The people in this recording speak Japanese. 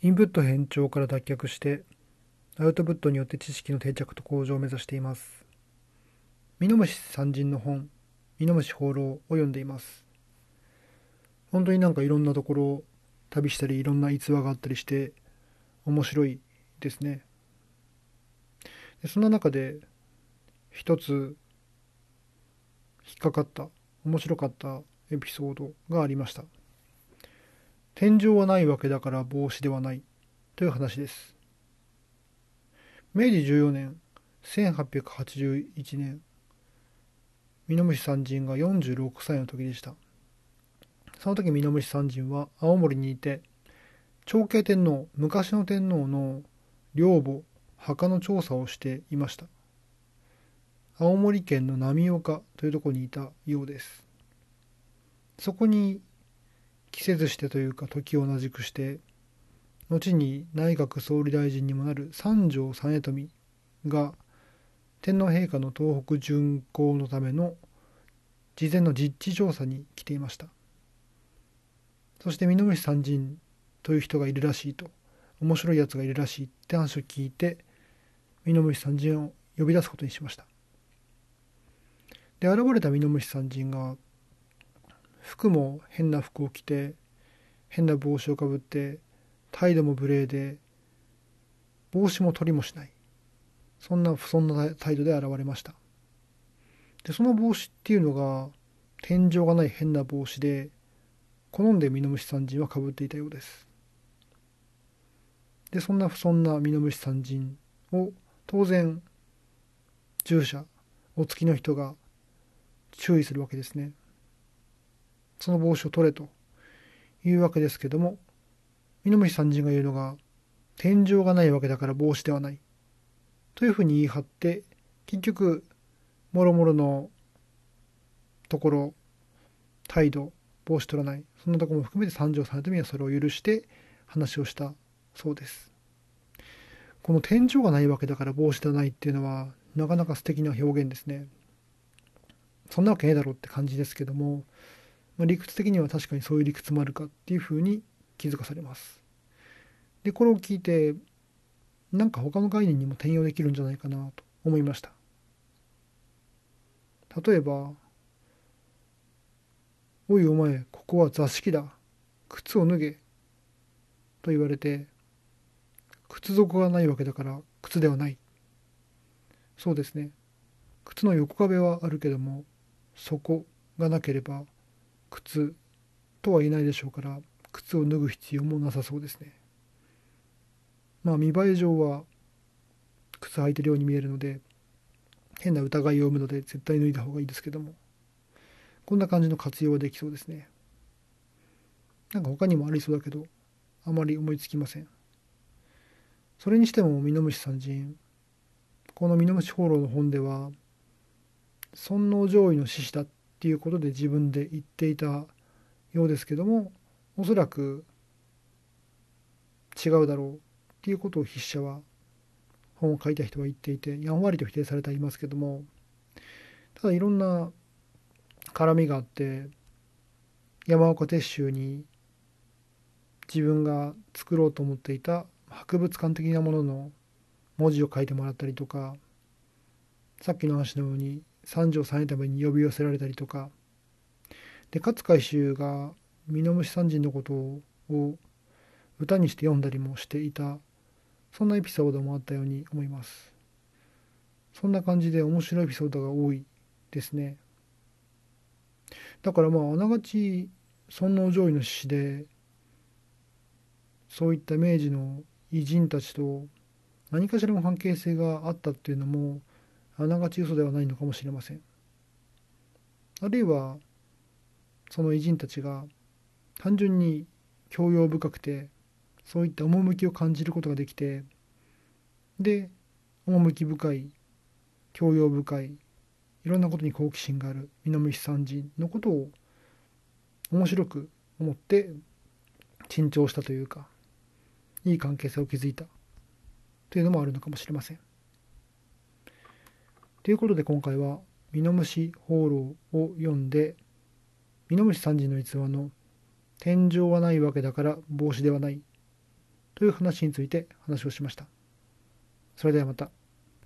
インプット偏重から脱却してアウトプットによって知識の定着と向上を目指しています。ミノムシ三人の本ミノムシ放浪を読んでいます。本当になんかいろんなところを旅したりいろんな逸話があったりして面白いですね。でそんな中で一つ引っかかった面白かったエピソードがありました。天井はないわけだから帽子ではない。という話です。明治14年1881年ミムシ三人が46歳の時でした。その時ミムシ三人は青森にいて長慶天皇昔の天皇の陵墓墓の調査をしていました。青森県の浪岡というところにいたようです。そこに季節してというか時を同じくして後に内閣総理大臣にもなる三条実富が天皇陛下の東北巡行のための事前の実地調査に来ていました。そして美濃三人という人がいるらしいと面白いやつがいるらしいって話を聞いて美濃三人を呼び出すことにしました。で現れた美濃三人が服も変な服を着て変な帽子をかぶって態度も無礼で帽子も取りもしない。そんな不遜な態度で現れました。でその帽子っていうのが天井がない変な帽子で好んでミノムシ三人はかぶっていたようです。でそんな不遜なミノムシ三人を当然従者お付きの人が注意するわけですね。その帽子を取れというわけですけどもミノムシ三人が言うのが天井がないわけだから帽子ではないというふうに言い張って結局もろもろのところ態度帽子取らないそんなとこも含めて三条さんはそれを許して話をしたそうです。この天井がないわけだから帽子ではないっていうのはなかなか素敵な表現ですね。そんなわけねえだろうって感じですけども、まあ、理屈的には確かにそういう理屈もあるかっていうふうに気づかされます。でこれを聞いてなんか他の概念にも転用できるんじゃないかなと思いました。例えば「おいお前ここは座敷だ。靴を脱げ」と言われて靴底がないわけだから靴ではない。そうですね。靴の横壁はあるけども底がなければ靴とは言えないでしょうから靴を脱ぐ必要もなさそうですね。まあ見栄え上は靴履いてるように見えるので変な疑いを生むので絶対脱いだ方がいいですけどもこんな感じの活用はできそうですね。なんか他にもありそうだけどあまり思いつきません。それにしてもミノムシ三人このミノムシ放浪の本では尊王攘夷の志士だっっていうことで自分で言っていたようですけどもおそらく違うだろうっていうことを筆者は本を書いた人は言っていてやんわりと否定されていますけどもただいろんな絡みがあって山岡鉄舟に自分が作ろうと思っていた博物館的なものの文字を書いてもらったりとかさっきの話のように三条三重ために呼び寄せられたりとか。で勝海舟がミノムシ三人のことを歌にして読んだりもしていた。そんなエピソードもあったように思います。そんな感じで面白いエピソードが多いですね。だからまああながち尊王攘夷の詩でそういった明治の偉人たちと何かしらの関係性があったっていうのもあながち嘘ではないのかもしれませんあるいはその偉人たちが単純に教養深くてそういった趣を感じることができてで趣深い教養深いいろんなことに好奇心がある南三人のことを面白く思って珍重したというかいい関係性を築いたというのもあるのかもしれません。ということで今回は「ミノムシ放浪」を読んでミノムシ三人の逸話の「天井はないわけだから帽子ではない」という話について話をしました。それではまた。